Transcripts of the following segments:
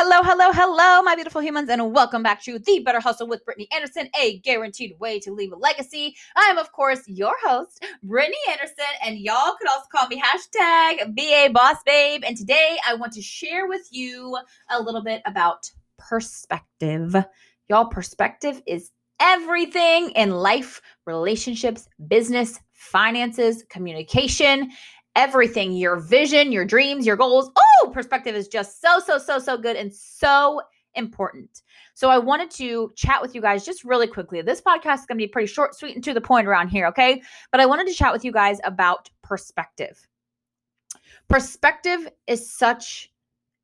Hello, hello, hello, my beautiful humans, and welcome back to The Better Hustle with Brittany Anderson, a guaranteed way to leave a legacy. I am, of course, your host, Brittany Anderson, and y'all could also call me hashtag BA Boss Babe. And today I want to share with you a little bit about perspective. Y'all, perspective is everything in life, relationships, business, finances, communication everything your vision, your dreams, your goals. Oh, perspective is just so, so, so, so good and so important. So I wanted to chat with you guys just really quickly. This podcast is going to be pretty short, sweet, and to the point around here, okay? But I wanted to chat with you guys about perspective. Perspective is such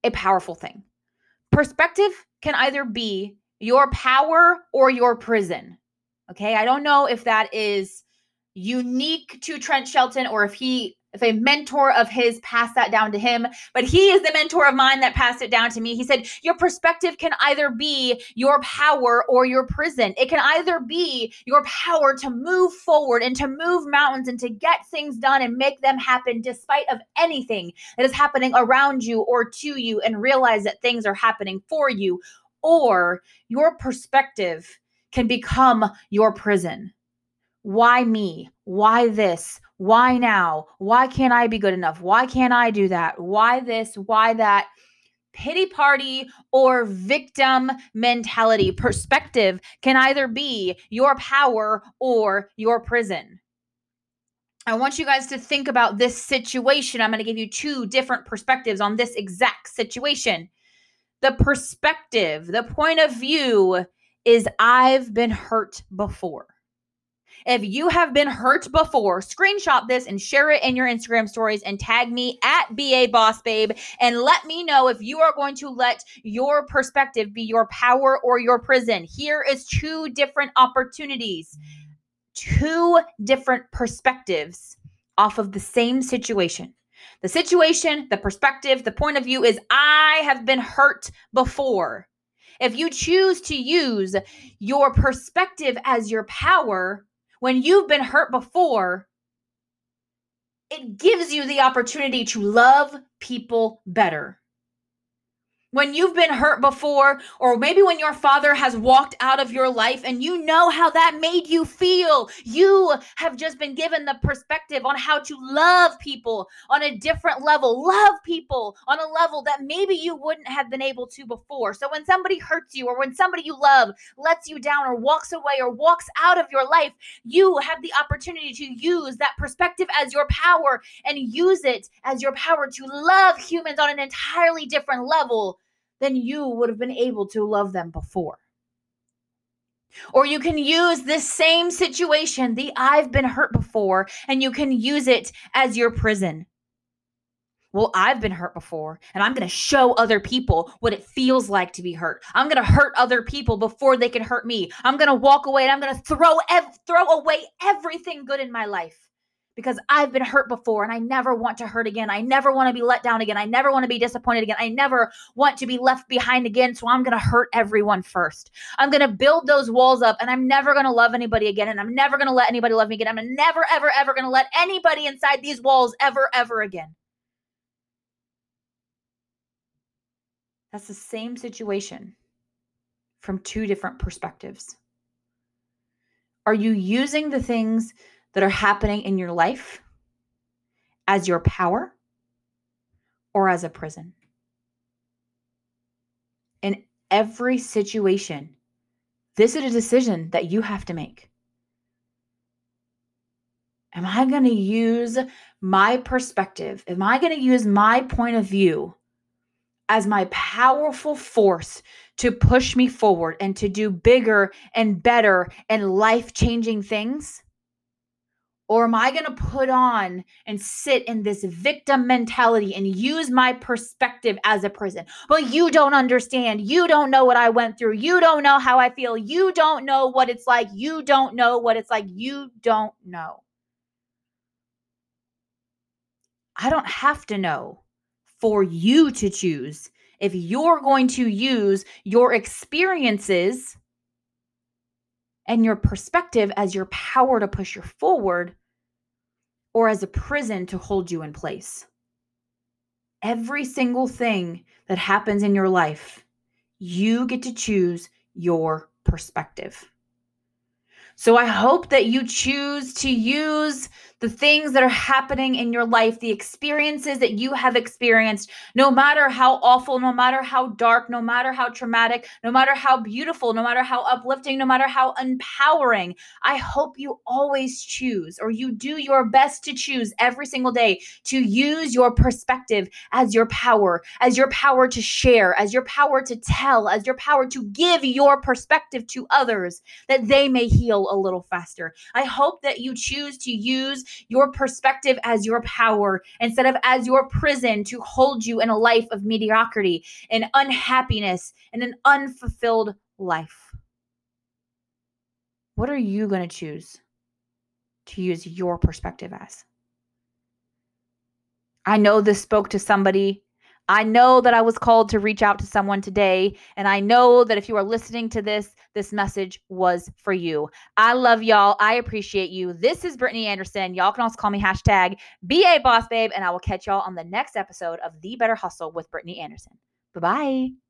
a powerful thing. Perspective can either be your power or your prison. Okay? I don't know if that is unique to Trent Shelton or if he if a mentor of his passed that down to him, but he is the mentor of mine that passed it down to me. He said, Your perspective can either be your power or your prison. It can either be your power to move forward and to move mountains and to get things done and make them happen despite of anything that is happening around you or to you and realize that things are happening for you. Or your perspective can become your prison. Why me? Why this? Why now? Why can't I be good enough? Why can't I do that? Why this? Why that? Pity party or victim mentality perspective can either be your power or your prison. I want you guys to think about this situation. I'm going to give you two different perspectives on this exact situation. The perspective, the point of view is I've been hurt before. If you have been hurt before, screenshot this and share it in your Instagram stories and tag me at BA Boss Babe and let me know if you are going to let your perspective be your power or your prison. Here is two different opportunities, two different perspectives off of the same situation. The situation, the perspective, the point of view is I have been hurt before. If you choose to use your perspective as your power, when you've been hurt before, it gives you the opportunity to love people better when you've been hurt before, or maybe when your father has walked out of your life and you know how that made you feel, you have just been given the perspective on how to love people on a different level, love people on a level that maybe you wouldn't have been able to before. So when somebody hurts you, or when somebody you love lets you down, or walks away, or walks out of your life, you have the opportunity to use that perspective as your power and use it as your power to love humans on an entirely different level than you would have been able to love them before. Or you can use this same situation, the I've been hurt before, and you can use it as your prison. Well, I've been hurt before, and I'm going to show other people what it feels like to be hurt. I'm going to hurt other people before they can hurt me. I'm going to walk away and I'm going to throw ev- throw away everything good in my life because I've been hurt before and I never want to hurt again. I never want to be let down again. I never want to be disappointed again. I never want to be left behind again. So I'm going to hurt everyone first. I'm going to build those walls up and I'm never going to love anybody again. And I'm never going to let anybody love me again. I'm never, ever, ever going to let anybody inside these walls ever, ever again. That's the same situation from two different perspectives. Are you using the things that are happening in your life as your power or as a prison. In every situation, this is a decision that you have to make. Am I going to use my perspective? Am I going to use my point of view as my powerful force to push me forward and to do bigger and better and life changing things? Or am I going to put on and sit in this victim mentality and use my perspective as a prison? Well, you don't understand. You don't know what I went through. You don't know how I feel. You don't know what it's like. You don't know what it's like. You don't know. I don't have to know for you to choose if you're going to use your experiences and your perspective as your power to push you forward or as a prison to hold you in place. Every single thing that happens in your life You get to choose your perspective. So I hope that you choose to use the things that are happening in your life, the experiences that you have experienced, no matter how awful, no matter how dark, no matter how traumatic, no matter how beautiful, no matter how uplifting, no matter how empowering. I hope you always choose or you do your best to choose every single day to use your perspective as your power, as your power to share, as your power to tell, as your power to give your perspective to others that they may heal a little faster. I hope that you choose to use your perspective as your power instead of as your prison to hold you in a life of mediocrity and unhappiness and an unfulfilled life. What are you going to choose to use your perspective as? I know this spoke to somebody I know that I was called to reach out to someone today. And I know that if you are listening to this, this message was for you. I love y'all. I appreciate you. This is Brittany Anderson. Y'all can also call me hashtag BA Boss Babe. And I will catch y'all on the next episode of The Better Hustle with Brittany Anderson. Bye bye.